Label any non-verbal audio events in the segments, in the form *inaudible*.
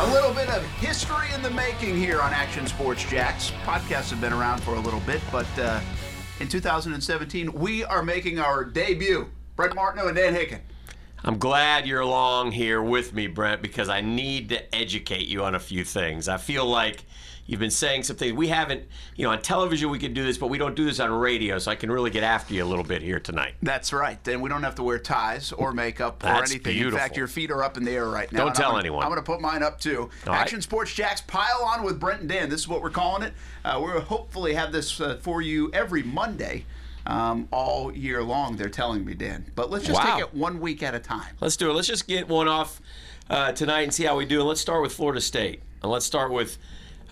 A little bit of history in the making here on Action Sports Jax. Podcasts have been around for a little bit, but uh, in 2017, we are making our debut. Brent Martineau and Dan Hicken. I'm glad you're along here with me, Brent, because I need to educate you on a few things. I feel like you've been saying some things. We haven't, you know, on television we can do this, but we don't do this on radio, so I can really get after you a little bit here tonight. That's right. Then we don't have to wear ties or makeup or That's anything. beautiful. In fact, your feet are up in the air right now. Don't tell I'm gonna- anyone. I'm going to put mine up too. All right. Action Sports Jax pile on with Brent and Dan. This is what we're calling it. Uh, we'll hopefully have this uh, for you every Monday. Um, all year long, they're telling me, Dan. But let's just Wow. take it one week at a time. Let's do it. Let's just get one off uh, tonight and see how we do. And let's start with Florida State. And let's start with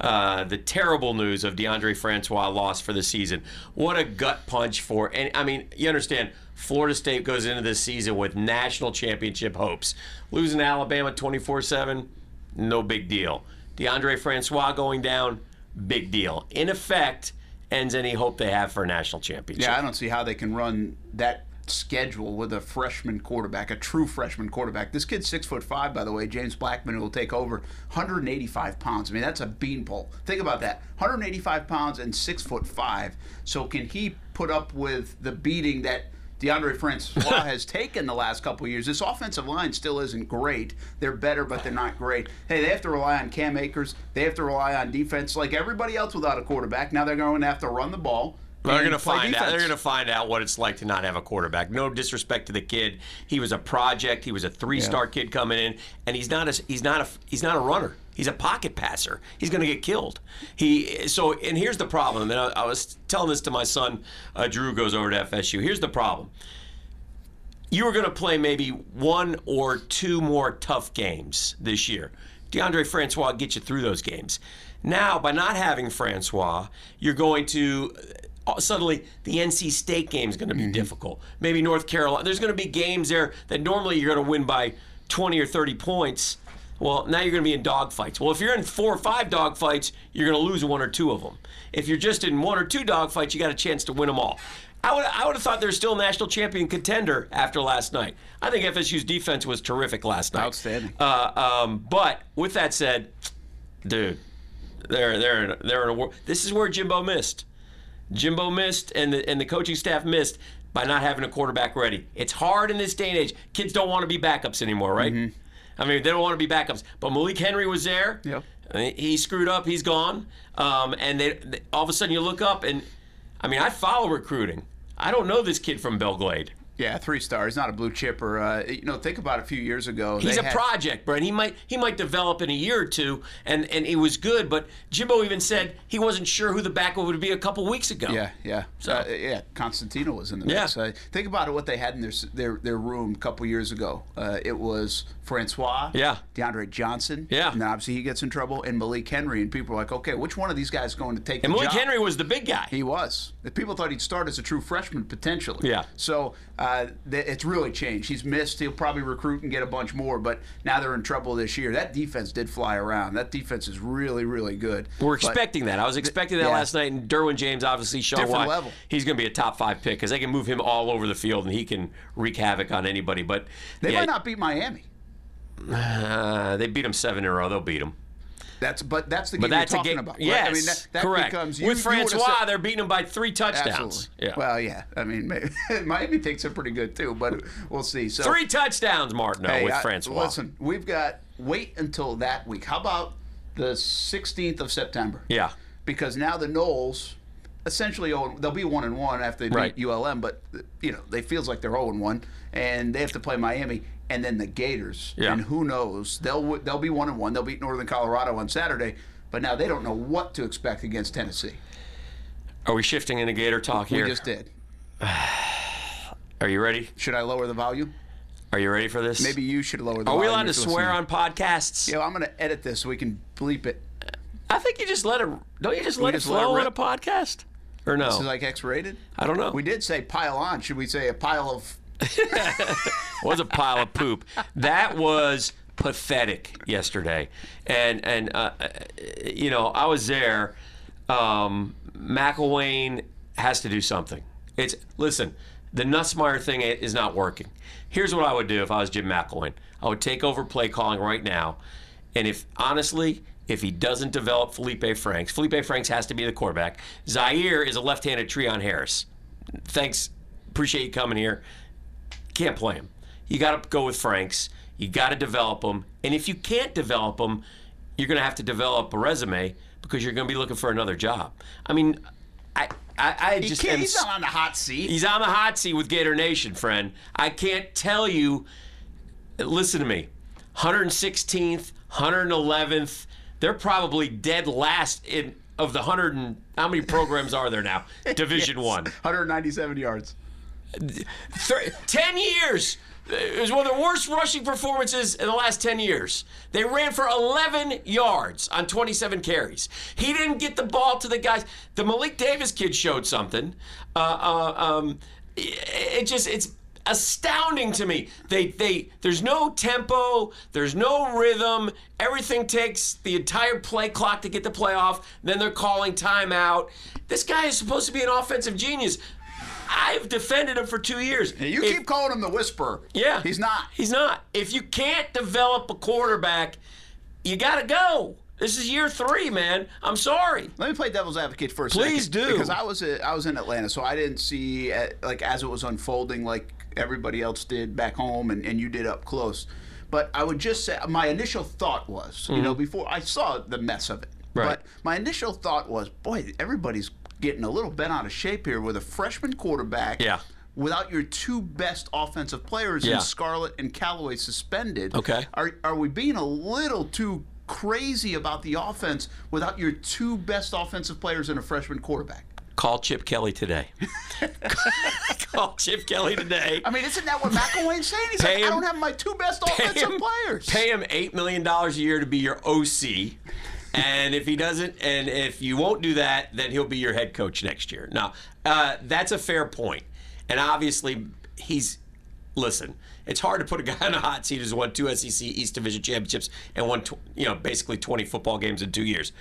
uh, the terrible news of Deondre Francois lost for the season. What a gut punch for. And I mean, you understand. Florida State goes into this season with national championship hopes. Losing Alabama 24 7, no big deal. Deondre Francois going down, big deal. In effect, ends any hope they have for a national championship. Yeah, I don't see how they can run that schedule with a freshman quarterback, a true freshman quarterback. This kid's six foot five, by the way. James Blackman who will take over 185 pounds. I mean, that's a beanpole. Think about that: 185 pounds and six foot five. So can he put up with the beating that? Deondre Francois *laughs* has taken the last couple years. This offensive line still isn't great. They're better, but they're not great. Hey, they have to rely on Cam Akers. They have to rely on defense like everybody else without a quarterback. Now they're going to have to run the ball. They're going to find out. They're going to find out what it's like to not have a quarterback. No disrespect to the kid. He was a project. He was a three-star kid coming in, and he's not a he's not a he's not a runner. He's a pocket passer. He's going to get killed. He so and here's the problem. And I, I was telling this to my son. Uh, Drew goes over to FSU. Here's the problem. You were going to play maybe one or two more tough games this year. Deondre Francois get you through those games. Now, by not having Francois, you're going to suddenly the NC State game is going to be difficult. Maybe North Carolina. There's going to be games there that normally you're going to win by 20 or 30 points. Well, now you're going to be in dogfights. Well, if you're in four or five dogfights, you're going to lose one or two of them. If you're just in one or two dogfights, you got a chance to win them all. I would, I would have thought they're still a national champion contender after last night. I think FSU's defense was terrific last night. Outstanding. Uh, um, but with that said, dude, they're they're they're in a war. This is where Jimbo missed. Jimbo missed, and the and the coaching staff missed by not having a quarterback ready. It's hard in this day and age. Kids don't want to be backups anymore, right? I mean, they don't want to be backups. But Malik Henry was there. Yep. He screwed up. He's gone. Um, and they, they- all of a sudden you look up and, I mean, I follow recruiting. I don't know this kid from Belle Glade. Yeah, three stars, not a blue chipper. Uh, you know, think about a few years ago. He's a had- project, Brent. He might he might develop in a year or two, and and he was good. But Jimbo even said he wasn't sure who the backup would be a couple weeks ago. Yeah, yeah, So- uh, yeah. Cosentino was in the Yeah. mix. Uh, think about it. What they had in their their their room a couple years ago. Uh, it was Francois. Yeah. DeAndre Johnson. Yeah. And obviously he gets in trouble, and Malik Henry, and people are like, okay, which one of these guys is going to take And Malik job? Henry was the big guy. He was. People thought he'd start as a true freshman potentially. Yeah. So uh, it's really changed. He's missed. He'll probably recruit and get a bunch more, but now they're in trouble this year. That defense did fly around. That defense is really, really good. We're But- expecting that. I was expecting that yeah. last night, and Derwin James obviously showed Different level. he's going to be a top five pick because they can move him all over the field and he can wreak havoc on anybody. But They yeah, might not beat Miami. *sighs* uh, they beat him seven in a row. They'll beat him. That's but that's the game But that's you're a talking game. about. right? Yes, I mean that, that correct. becomes you, With Francois, said- they're beating him by three touchdowns. Absolutely. Yeah. Well, yeah. I mean, maybe, *laughs* Miami thinks they're pretty good too, but we'll see. So three touchdowns, Martin, hey, with I- Francois. Listen, we've got wait until that week. How about the 16th of September? Yeah. Because now the Noles essentially they'll be one and one after they Right. beat ULM, but you know they feels like they're zero and one, and they have to play Miami and then the Gators. Yeah. And who knows? They'll they'll be one and one. They'll beat Northern Colorado on Saturday, but now they don't know what to expect against Tennessee. Are we shifting into Gator talk here? We just did. *sighs* Are you ready? Should I lower the volume? Are you ready for this? Maybe you should lower the volume. Are we allowed to swear listening. on podcasts? Yeah, I'm going to edit this so we can bleep it. I think you just let it. Don't you just We let just it let it flow on a podcast? Or no? This is like X-rated. I don't know. We did say pile on. Should we say a pile of? *laughs* was a pile of poop. That was pathetic yesterday, and and uh, uh, you know I was there. Um, McElwain has to do something. It's listen. The Nussmeier thing is not working. Here's what I would do if I was Jim McElwain. I would take over play calling right now, And if honestly, if he doesn't develop Felipe Franks, Felipe Franks has to be the quarterback. Zaire is a left-handed Treon Harris. Thanks, appreciate you coming here. Can't play him. You got to go with Franks. You got to develop him. And if you can't develop him, you're going to have to develop a resume because you're going to be looking for another job. I mean, I I, I He just can't, am he's not on the hot seat. He's on the hot seat with Gator Nation, friend. I can't tell you. Listen to me. 116th, 111th. They're probably dead last in of the hundred and how many programs are there now? *laughs* Division One. 197 yards. Thir- 10 years. It was one of the worst rushing performances in the last 10 years. They ran for 11 yards on 27 carries. He didn't get the ball to the guys. The Malik Davis kid showed something. Uh, uh, um, it, it just, it's astounding to me. They, they, there's no tempo, there's no rhythm. Everything takes the entire play clock to get the play off. Then they're calling timeout. This guy is supposed to be an offensive genius. I've defended him for two years. You If- keep calling him the whisperer. yeah. He's not. He's not. If you can't develop a quarterback, you got to go. This is year three, man. I'm sorry. Let me play devil's advocate for a Please second. do. Because I was uh, I was in Atlanta, so I didn't see like as it was unfolding like everybody else did back home, and, and you did up close. But I would just say my initial thought was, you know, before I saw the mess of it. Mm-hmm. Right. But my initial thought was, boy, everybody's getting a little bent out of shape here with a freshman quarterback. Yeah. Without your two best offensive players Yeah. in Scarlett and Callaway suspended, Okay. are are we being a little too crazy about the offense without your two best offensive players and a freshman quarterback? Call Chip Kelly today. *laughs* Call Chip Kelly today. I mean, isn't that what McElwain's saying? He's Pay like, I don't have my two best offensive him, players. pay him $8 million a year to be your OC. And if he doesn't, and if you won't do that, then he'll be your head coach next year. Now, uh, that's a fair point. And obviously, he's, listen, it's hard to put a guy in a hot seat who's won two SEC East Division championships and won, tw- you know, basically 20 football games in two years.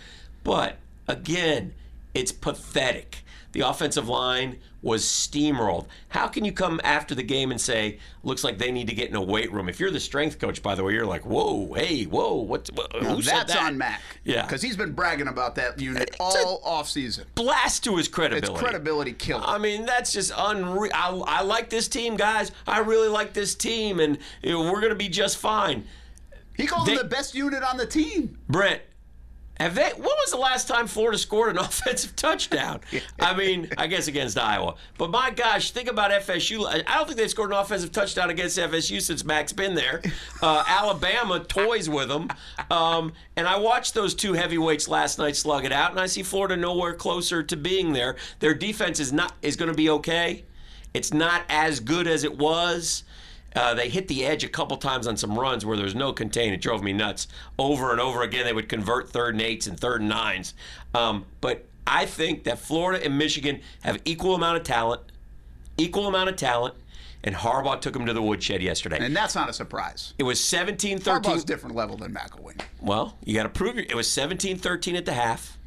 But again, it's pathetic. The offensive line was steamrolled. How can you come after the game and say, looks like they need to get in a weight room? If you're the strength coach, by the way, you're like, whoa, hey, whoa, what, what Now, who said that's that? on Mac. Yeah. Because he's been bragging about that unit all offseason. Blast to his credibility. It's credibility. killer. I mean, that's just unreal. I, I like this team, guys. I really like this team, and you know, we're going to be just fine. he calls they- him the best unit on the team. Brent, have they? When was the last time Florida scored an *laughs* offensive touchdown? I mean, I guess against Iowa. But my gosh, think about FSU. I don't think they've scored an offensive touchdown against FSU since Mac's been there. Uh, Alabama toys with them. Um, and I watched those two heavyweights last night slug it out, and I see Florida nowhere closer to being there. Their defense is not is going to be okay. It's not as good as it was. Uh, they hit the edge a couple times on some runs where there was no contain. It drove me nuts. Over and over again, they would convert third and eights and third and nines. Um, but I think that Florida and Michigan have equal amount of talent, equal amount of talent, and Harbaugh took them to the woodshed yesterday. And that's not a surprise. it was 17-13. Harbaugh's 13. different level than McElwain. Well, you got to prove your, it was 17 13 at the half.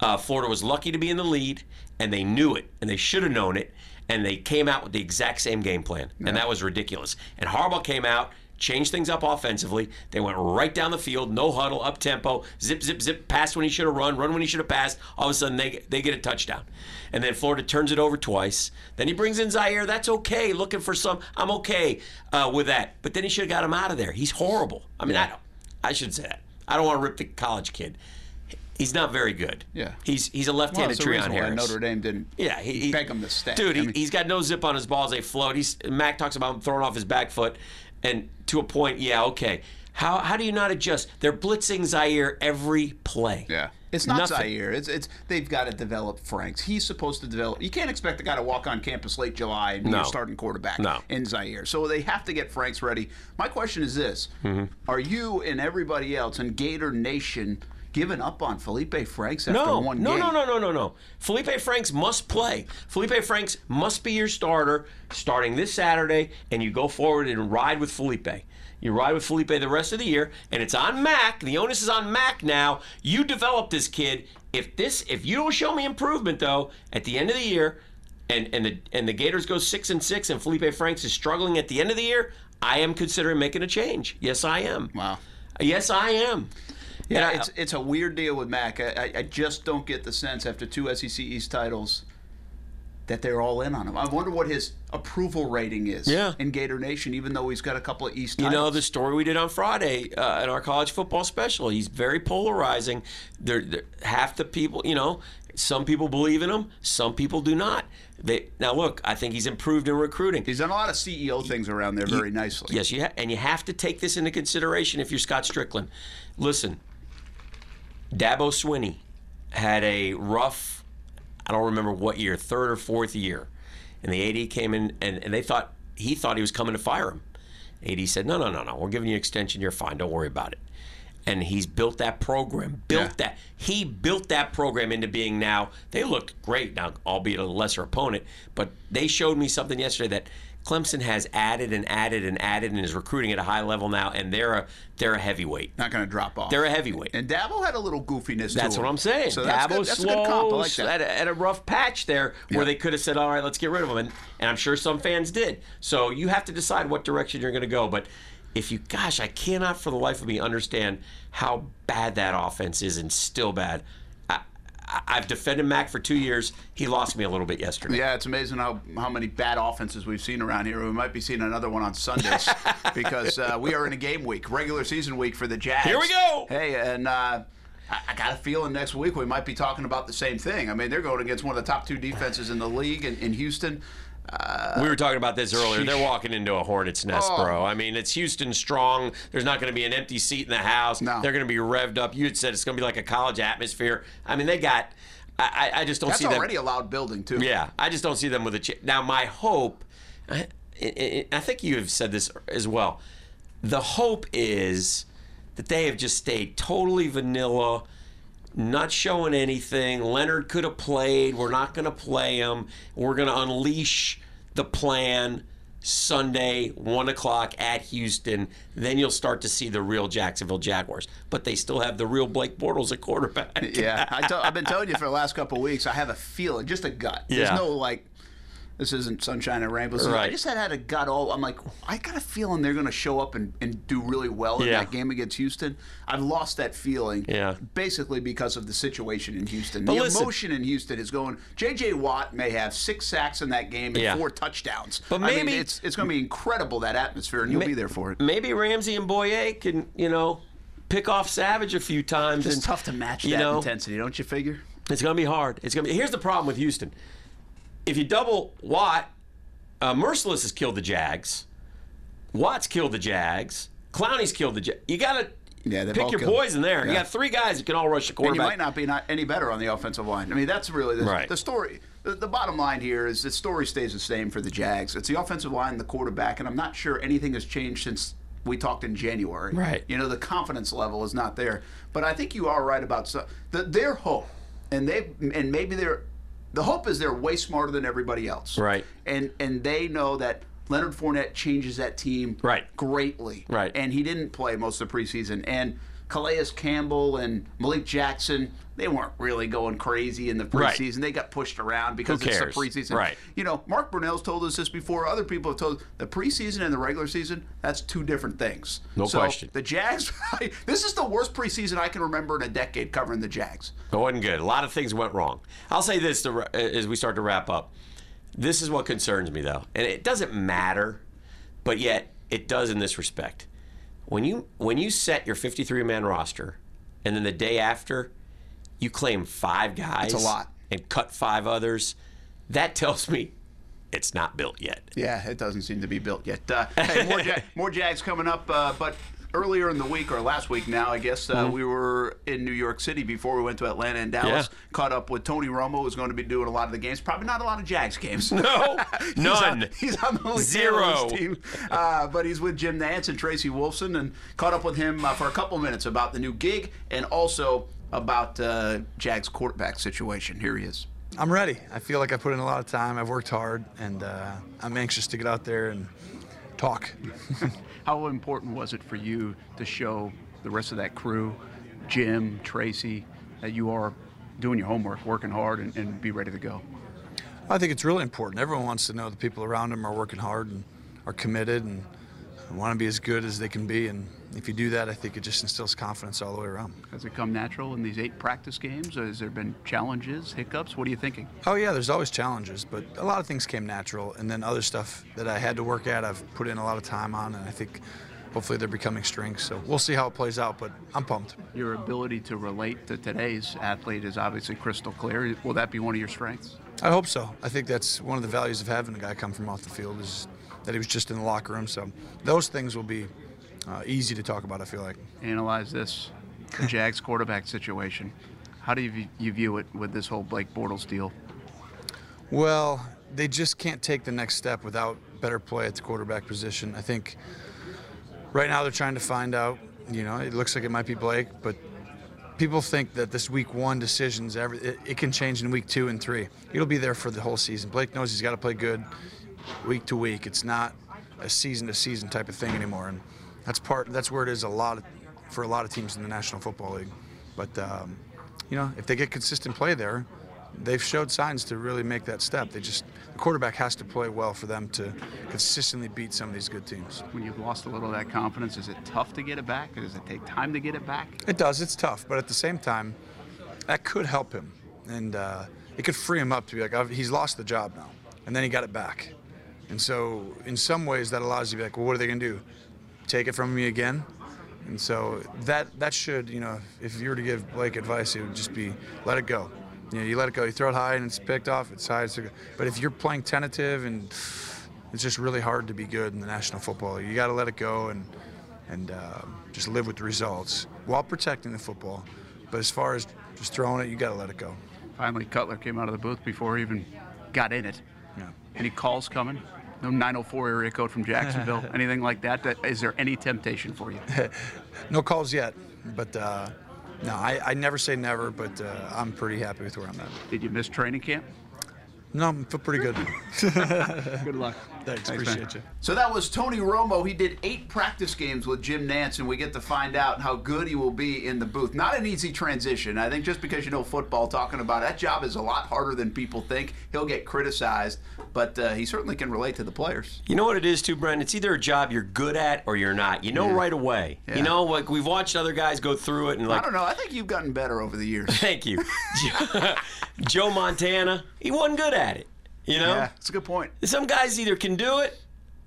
Uh, Florida was lucky to be in the lead, and they knew it, and they should have known it, and they came out with the exact same game plan, and that was ridiculous. And Harbaugh came out, changed things up offensively. They went right down the field, no huddle, up tempo, zip, zip, zip, pass when he should have run, run when he should have passed. All of a sudden, they they get a touchdown, and then Florida turns it over twice. Then he brings in Zaire. That's okay. Looking for some, I'm okay uh, with that. But then he should have got him out of there. He's horrible. I mean, I don't. I should say that. I don't want to rip the college kid. He's not very good. Yeah. He's he's a left-handed reason Treon Harris. Notre Dame didn't Yeah, he, he beg him to stay. Dude, I he, mean- he's got no zip on his balls. They float. He's Mac talks about him throwing off his back foot, and to a point, yeah, okay. How how do you not adjust? They're blitzing Zaire every play. Yeah. It's not Nothing. Zaire. It's it's they've got to develop Franks. He's supposed to develop. You can't expect the guy to walk on campus late July and be No. your starting quarterback No. in Zaire. So they have to get Franks ready. My question is this: Mm-hmm. Are you and everybody else in Gator Nation giving up on Felipe Franks after No, one no, game? No, no, no, no, no, no. Felipe Franks must play. Felipe Franks must be your starter starting this Saturday, and you go forward and ride with Felipe. You ride with Felipe the rest of the year, and it's on Mac. The onus is on Mac now. You develop this kid. If this, if you don't show me improvement though, at the end of the year, and and the and the Gators go six and six, and Felipe Franks is struggling at the end of the year, I am considering making a change. Yes, I am. Wow. Yes, I am. Yeah, it's it's a weird deal with Mac. I, I- just don't get the sense after two SEC East titles that they're all in on him. I wonder what his approval rating is Yeah. in Gator Nation, even though he's got a couple of East You know the story we did on Friday uh, in our college football special. He's very polarizing. There, there- half the people, you know, some people believe in him, some people do not. They now look. I think he's improved in recruiting. He's done a lot of CEO things around there very nicely. Yes, you ha- and you have to take this into consideration if you're Scott Stricklin. Listen, Dabo Swinney had a rough, I don't remember what year, third or fourth year, and the AD came in and, and they thought he thought he was coming to fire him. AD said, "No, no, no, no. We're giving you an extension. You're fine. Don't worry about it." And he's built that program. Built Yeah. that. He built that program into being now. They looked great now, albeit a lesser opponent. But they showed me something yesterday that Clemson has added and added and added and is recruiting at a high level now. And they're a they're a heavyweight. Not going to drop off. They're a heavyweight. and Dabo had a little goofiness there. That's what him. I'm saying. So that's, Dabo good. that's a good comp. I slow, like that. At, a, at a rough patch there where Yeah. they could have said, all right, let's get rid of him. And, and I'm sure some fans did. So you have to decide what direction you're going to go. But if you, gosh, I cannot for the life of me understand how bad that offense is and still bad. I've defended Mac for two years. He lost me a little bit yesterday. Yeah, it's amazing how, how many bad offenses we've seen around here. We might be seeing another one on Sundays *laughs* because uh, we are in a game week, regular season week for the Jags. Here we go. Hey, and uh, I, I got a feeling next week we might be talking about the same thing. I mean, they're going against one of the top two defenses in the league in, in Houston. We were talking about this earlier. They're walking into a hornet's nest, Oh. bro. I mean, it's Houston strong. There's not going to be an empty seat in the house. No. They're going to be revved up. You had said it's going to be like a college atmosphere. I mean, they got. I, I just don't That's see them. already a loud building, too. Yeah, I just don't see them with a. Ch- now, my hope. I, I, I think you have said this as well. The hope is that they have just stayed totally vanilla, not showing anything. Leonard could have played. We're not going to play him. We're going to unleash the plan Sunday, one o'clock at Houston. Then you'll start to see the real Jacksonville Jaguars. But they still have the real Blake Bortles at quarterback. Yeah, I t- I've been telling you for the last couple of weeks. I have a feeling, just a gut. There's Yeah. no like, this isn't sunshine and rainbows. I just had, had a gut. All I'm like, I got a feeling they're going to show up and, and do really well in Yeah. that game against Houston. I've lost that feeling. Yeah. Basically because of the situation in Houston. But the listen- emotion in Houston is going. J.J. Watt may have six sacks in that game and Yeah. four touchdowns. But I mean, maybe- it's it's going to be incredible that atmosphere, and you'll be there for it. Maybe Ramsey and Bouye can, you know, pick off Savage a few times. It's and, tough to match you that know, intensity, don't you figure? It's going to be hard. It's going to be. Here's the problem with Houston. If you double Watt, uh, Mercilus has killed the Jags. Watt's killed the Jags. Clowney's killed the Jags. You got to Yeah, pick your poison there. You got three guys that can all rush the quarterback. And you might not be not any better on the offensive line. I mean, that's really the, Right. the story. The, the bottom line here is the story stays the same for the Jags. It's the offensive line, the quarterback, and I'm not sure anything has changed since we talked in January. Right. You know, the confidence level is not there. But I think you are right about so, the, their hope, and they and maybe they're the hope is they're way smarter than everybody else. Right. And and they know that. Leonard Fournette changes that team Right. greatly. Right. And he didn't play most of the preseason. And Calais Campbell and Malik Jackson, they weren't really going crazy in the Right. preseason. They got pushed around because it's the preseason. Right. You know, Mark Brunell's told us this before. Other people have told us the preseason and the regular season, that's two different things. No so question. The Jags, *laughs* this is the worst preseason I can remember in a decade covering the Jags. It wasn't good. A lot of things went wrong. I'll say this to, as we start to wrap up. This is what concerns me, though, and it doesn't matter, but yet it does in this respect. When you when you set your 53 man roster, and then the day after, you claim five guys, a lot. and cut five others, that tells me it's not built yet. Yeah, it doesn't seem to be built yet. Uh, hey, more, *laughs* Jag- more Jags coming up, uh, but earlier in the week, or last week now, I guess, uh, we were in New York City before we went to Atlanta and Dallas. Yeah. Caught up with Tony Romo, who's going to be doing a lot of the games. Probably not a lot of Jags games. No, *laughs* He's none. on, he's on the lead Zero. team, uh, but he's with Jim Nantz and Tracy Wolfson, and caught up with him uh, for a couple minutes about the new gig and also about uh, Jags quarterback situation. Here he is. I'm ready. I feel like I put in a lot of time. I've worked hard, and uh, I'm anxious to get out there and talk. *laughs* How important was it for you to show the rest of that crew, Jim, Tracy, that you are doing your homework, working hard, and, and be ready to go? I think it's really important. Everyone wants to know the people around them are working hard and are committed and want to be as good as they can be. And if you do that, I think it just instills confidence all the way around. Has it come natural in these eight practice games? Has there been challenges, hiccups? What are you thinking? Oh yeah, there's always challenges, but a lot of things came natural, and then other stuff that I had to work at, I've put in a lot of time on, and I think hopefully they're becoming strengths. So we'll see how it plays out, but I'm pumped. Your ability to relate to today's athlete is obviously crystal clear. Will that be one of your strengths? I hope so. I think that's one of the values of having a guy come from off the field is that he was just in the locker room. So those things will be uh, easy to talk about. I feel like. Analyze this, the *laughs* Jags quarterback situation. How do you, you view it with this whole Blake Bortles deal? Well, they just can't take the next step without better play at the quarterback position. I think right now they're trying to find out. You know, it looks like it might be Blake, but people think that this week one decisions every it, it, can change in week two and three. It'll be there for the whole season. Blake knows he's got to play good week to week. It's not a season to season type of thing anymore, and that's part. That's where it is a lot of, for a lot of teams in the National Football League. But um, you know, if they get consistent play there, they've showed signs to really make that step. They just the quarterback has to play well for them to consistently beat some of these good teams. When you've lost a little of that confidence, is it tough to get it back? Does it take time to get it back? It does. It's tough, but at the same time, that could help him, and uh, it could free him up to be like, he's lost the job now, and then he got it back, and so in some ways that allows you to be like, well, what are they going to do? Take it from me again? And so that that should, you know, if you were to give Blake advice, it would just be let it go. You know, you let it go. You throw it high and it's picked off. It's high. It's but if you're playing tentative and it's just really hard to be good in the National Football League, you got to let it go and and uh, just live with the results while protecting the football. But as far as just throwing it, you got to let it go. Finally, Cutler came out of the booth before he even got in it. Yeah. Any calls coming? No 904 area code from Jacksonville, *laughs* anything like that? Is there any temptation for you? *laughs* no calls yet, but. Uh, no, I, I never say never, but uh, I'm pretty happy with where I'm at. Did you miss training camp? No, I feel pretty good. *laughs* good luck. Thanks, Thanks appreciate man. you. So that was Tony Romo. He did eight practice games with Jim Nantz, and we get to find out how good he will be in the booth. Not an easy transition. I think just because you know football, talking about that job is a lot harder than people think. He'll get criticized, but uh, he certainly can relate to the players. You know what it is too, Brent? It's either a job you're good at or you're not. You know yeah. right away. Yeah. You know, like we've watched other guys go through it, and like I don't know. I think you've gotten better over the years. Thank you, *laughs* Joe Montana. He wasn't good at it. You know, yeah, that's a good point. Some guys either can do it.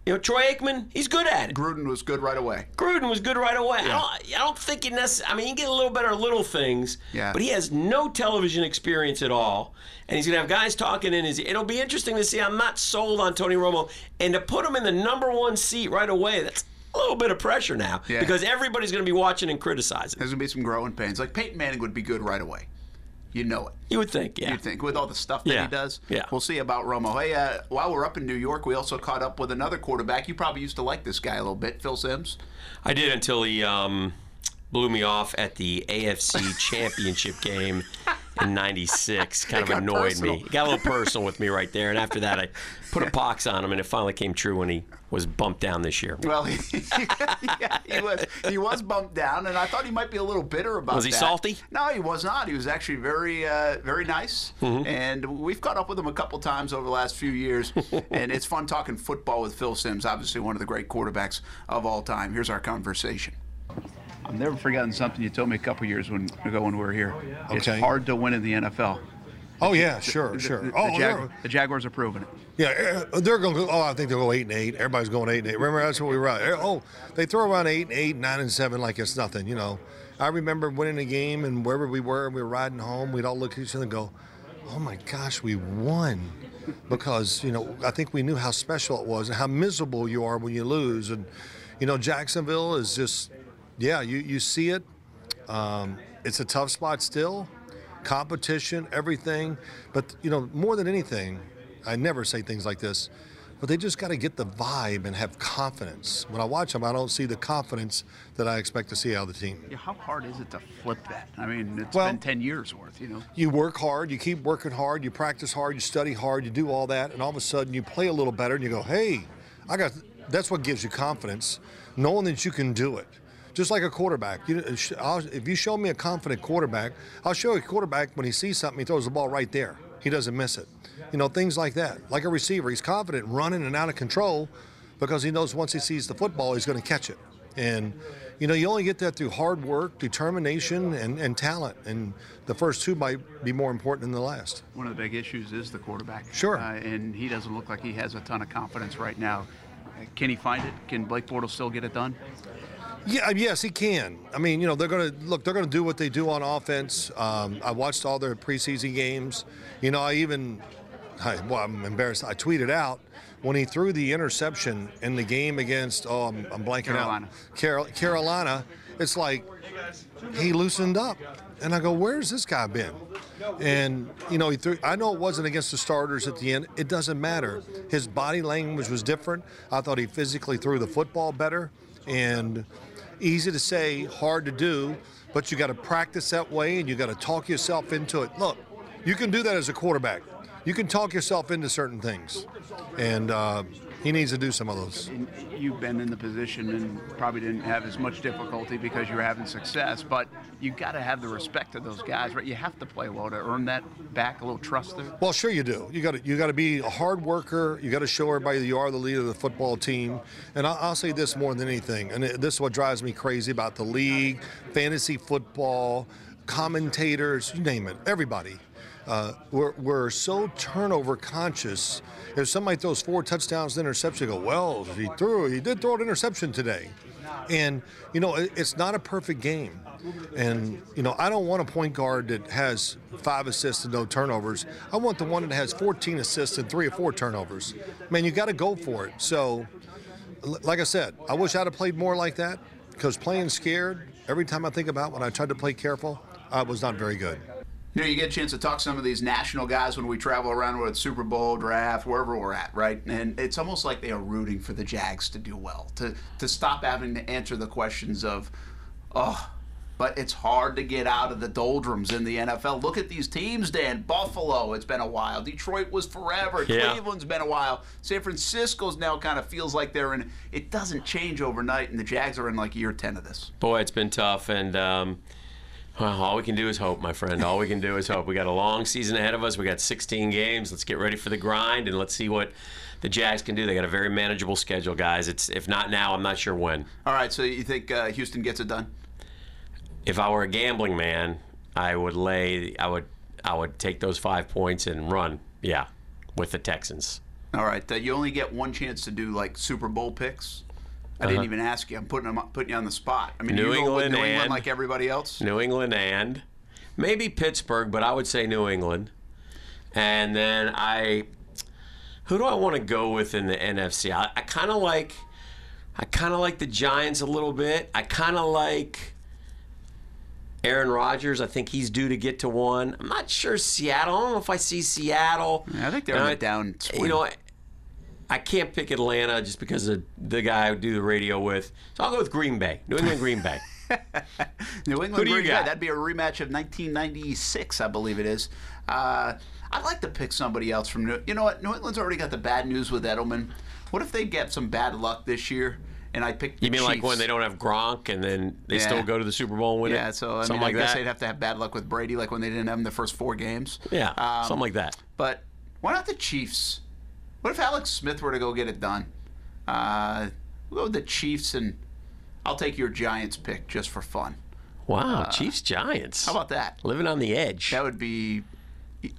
You know, Troy Aikman, he's good at it. Gruden was good right away. Gruden was good right away. Yeah. I, don't, I don't think he necessarily. I mean, he get a little better at little things. Yeah. But he has no television experience at all, and he's gonna have guys talking in his. It'll be interesting to see. I'm not sold on Tony Romo, and to put him in the number one seat right away. That's a little bit of pressure now yeah. because everybody's going to be watching and criticizing. There's going to be some growing pains. Like Peyton Manning would be good right away. You know it. You would think, yeah. You'd think with all the stuff that yeah. he does. Yeah. We'll see about Romo. Hey, uh, while we're up in New York, we also caught up with another quarterback. You probably used to like this guy a little bit, Phil Simms. I did until he um, blew me off at the AFC *laughs* Championship game in '96. *laughs* Kind of annoyed personal. me. It got a little personal with me right there. And after that, I put a pox on him, and it finally came true when he was bumped down this year. Well, he, *laughs* yeah, he was he was bumped down, and I thought he might be a little bitter about. It. Was he that. salty? No, he was not. He was actually very uh, very nice, mm-hmm. and we've caught up with him a couple times over the last few years, *laughs* and it's fun talking football with Phil Simms, obviously one of the great quarterbacks of all time. Here's our conversation. I've never forgotten something you told me a couple years when, ago when we were here. Okay. It's hard to win in the NFL. Oh yeah, sure, the, sure. The, oh, the, Jag- the, Jaguars are proving it. Yeah, uh, they're going. to Oh, I think they'll go eight and eight. Everybody's going eight and eight. Remember that's what we were. At. Oh, they throw around eight and eight, nine and seven like it's nothing. You know, I remember winning a game and wherever we were, we were riding home. We'd all look at each other and go, "Oh my gosh, we won!" Because you know, I think we knew how special it was and how miserable you are when you lose. And you know, Jacksonville is just, yeah, you you see it. Um, it's a tough spot still competition, everything. But, you know, more than anything, I never say things like this, but they just got to get the vibe and have confidence. When I watch them, I don't see the confidence that I expect to see out of the team. Yeah, how hard is it to flip that? I mean, it's well, been 10 years worth, you know. You work hard, you keep working hard, you practice hard, you study hard, you do all that, and all of a sudden you play a little better and you go, hey, I got, that's what gives you confidence, knowing that you can do it just like a quarterback. You, if you show me a confident quarterback, I'll show a quarterback when he sees something, he throws the ball right there. He doesn't miss it. You know, things like that. Like a receiver, he's confident running and out of control because he knows once he sees the football, he's going to catch it. And you know, you only get that through hard work, determination, and, and talent. And the first two might be more important than the last. One of the big issues is the quarterback. Sure. Uh, and he doesn't look like he has a ton of confidence right now. Uh, Can he find it? Can Blake Bortles still get it done? Yeah, yes, he can. I mean, you know, they're going to look. They're going to do what they do on offense. Um, I watched all their preseason games. You know, I even, I, well, I'm embarrassed. I tweeted out when he threw the interception in the game against. Oh, I'm, I'm blanking Carolina. out. Carol, Carolina. It's like he loosened up, and I go, "Where's this guy been?" And you know, he threw. I know it wasn't against the starters at the end. It doesn't matter. His body language was different. I thought he physically threw the football better, and easy to say, hard to do. But you got to practice that way, and you got to talk yourself into it. Look, you can do that as a quarterback. You can talk yourself into certain things, and uh, he needs to do some of those. You've been in the position and probably didn't have as much difficulty because you were having success, but you've got to have the respect of those guys, right? You have to play well to earn that back, a little trust there. Well, sure you do. You got to you got to be a hard worker. You got to show everybody that you are the leader of the football team. And I'll, I'll say this more than anything, and it- this is what drives me crazy about the league, fantasy football, commentators, you name it, everybody. Uh, we're, we're so turnover conscious. If somebody throws four touchdowns and interception, go, well, he threw, he did throw an interception today. And, you know, it- it's not a perfect game. And, you know, I don't want a point guard that has five assists and no turnovers. I want the one that has 14 assists and three or four turnovers. Man, you got to go for it. So, like I said, I wish I'd have played more like that because playing scared, every time I think about when I tried to play careful, I was not very good. You know, you get a chance to talk to some of these national guys when we travel around with Super Bowl, draft, wherever we're at, right? And it's almost like they are rooting for the Jags to do well, to to stop having to answer the questions of, oh, but it's hard to get out of the doldrums in the NFL. Look at these teams, Dan. Buffalo, it's been a while. Detroit was forever. Yeah. Cleveland's been a while. San Francisco's now kind of feels like they're in. It doesn't change overnight, and the Jags are in like year ten of this. Boy, it's been tough, and um, well, all we can do is hope, my friend. All we can do is hope. We got a long season ahead of us. We got 16 games. Let's get ready for the grind, and let's see what the Jags can do. They got a very manageable schedule, guys. It's if not now, I'm not sure when. All right, so you think uh, Houston gets it done? If I were a gambling man, I would lay. I would. I would take those five points and run. Yeah, with the Texans. All right, uh, you only get one chance to do like Super Bowl picks. I didn't even ask you. I'm putting them, putting you on the spot. I mean, Uh-huh. New you go with England New England and- like everybody else. New England and maybe Pittsburgh, but I would say New England. And then I, who do I want to go with in the NFC? I, I kind of like, I kind of like the Giants a little bit. I kind of like Aaron Rodgers. I think he's due to get to one. I'm not sure Seattle. I don't know if I see Seattle. Yeah, I think they're in I- down. You know, I, can't pick Atlanta just because of the guy I do the radio with. So I'll go with Green Bay, New England Green Bay. *laughs* New England. Who do you Green Bay. That'd be a rematch of 1996, I believe it is. Uh, I'd like to pick somebody else from New. You know what? New England's already got the bad news with Edelman. What if they get some bad luck this year? And I pick. The You mean like when they don't have Gronk and then they Yeah. still go to the Super Bowl and win Yeah, it? so I something mean, like I guess that. they'd have to have bad luck with Brady, like when they didn't have him the first four games. yeah, Um, something like that. But why not the Chiefs? What if Alex Smith were to go get it done? Uh, we'll go with the Chiefs, and I'll take your Giants pick just for fun. Wow, Chiefs Giants. uh, How about that? living on the edge? That would be.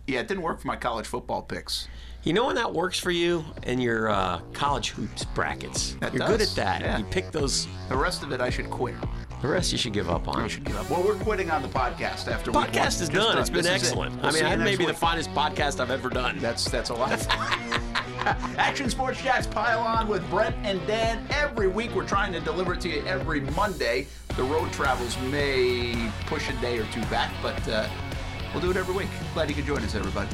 Yeah, it didn't work for my college football picks. You know when that works for you in your uh, college hoops brackets? That You're good at that. yeah. You pick those. The rest of it, I should quit. The rest you should give up on. I should give up. Well, we're quitting on the podcast after week one. Podcast is Just done. It's been This is it. excellent. We'll I mean, that may be the finest podcast I've ever done. That's that's a lot. *laughs* Action Sports Jax pile on with Brent and Dan every week. We're trying to deliver it to you every Monday. The road travels may push a day or two back, but uh, we'll do it every week. Glad you could join us, everybody.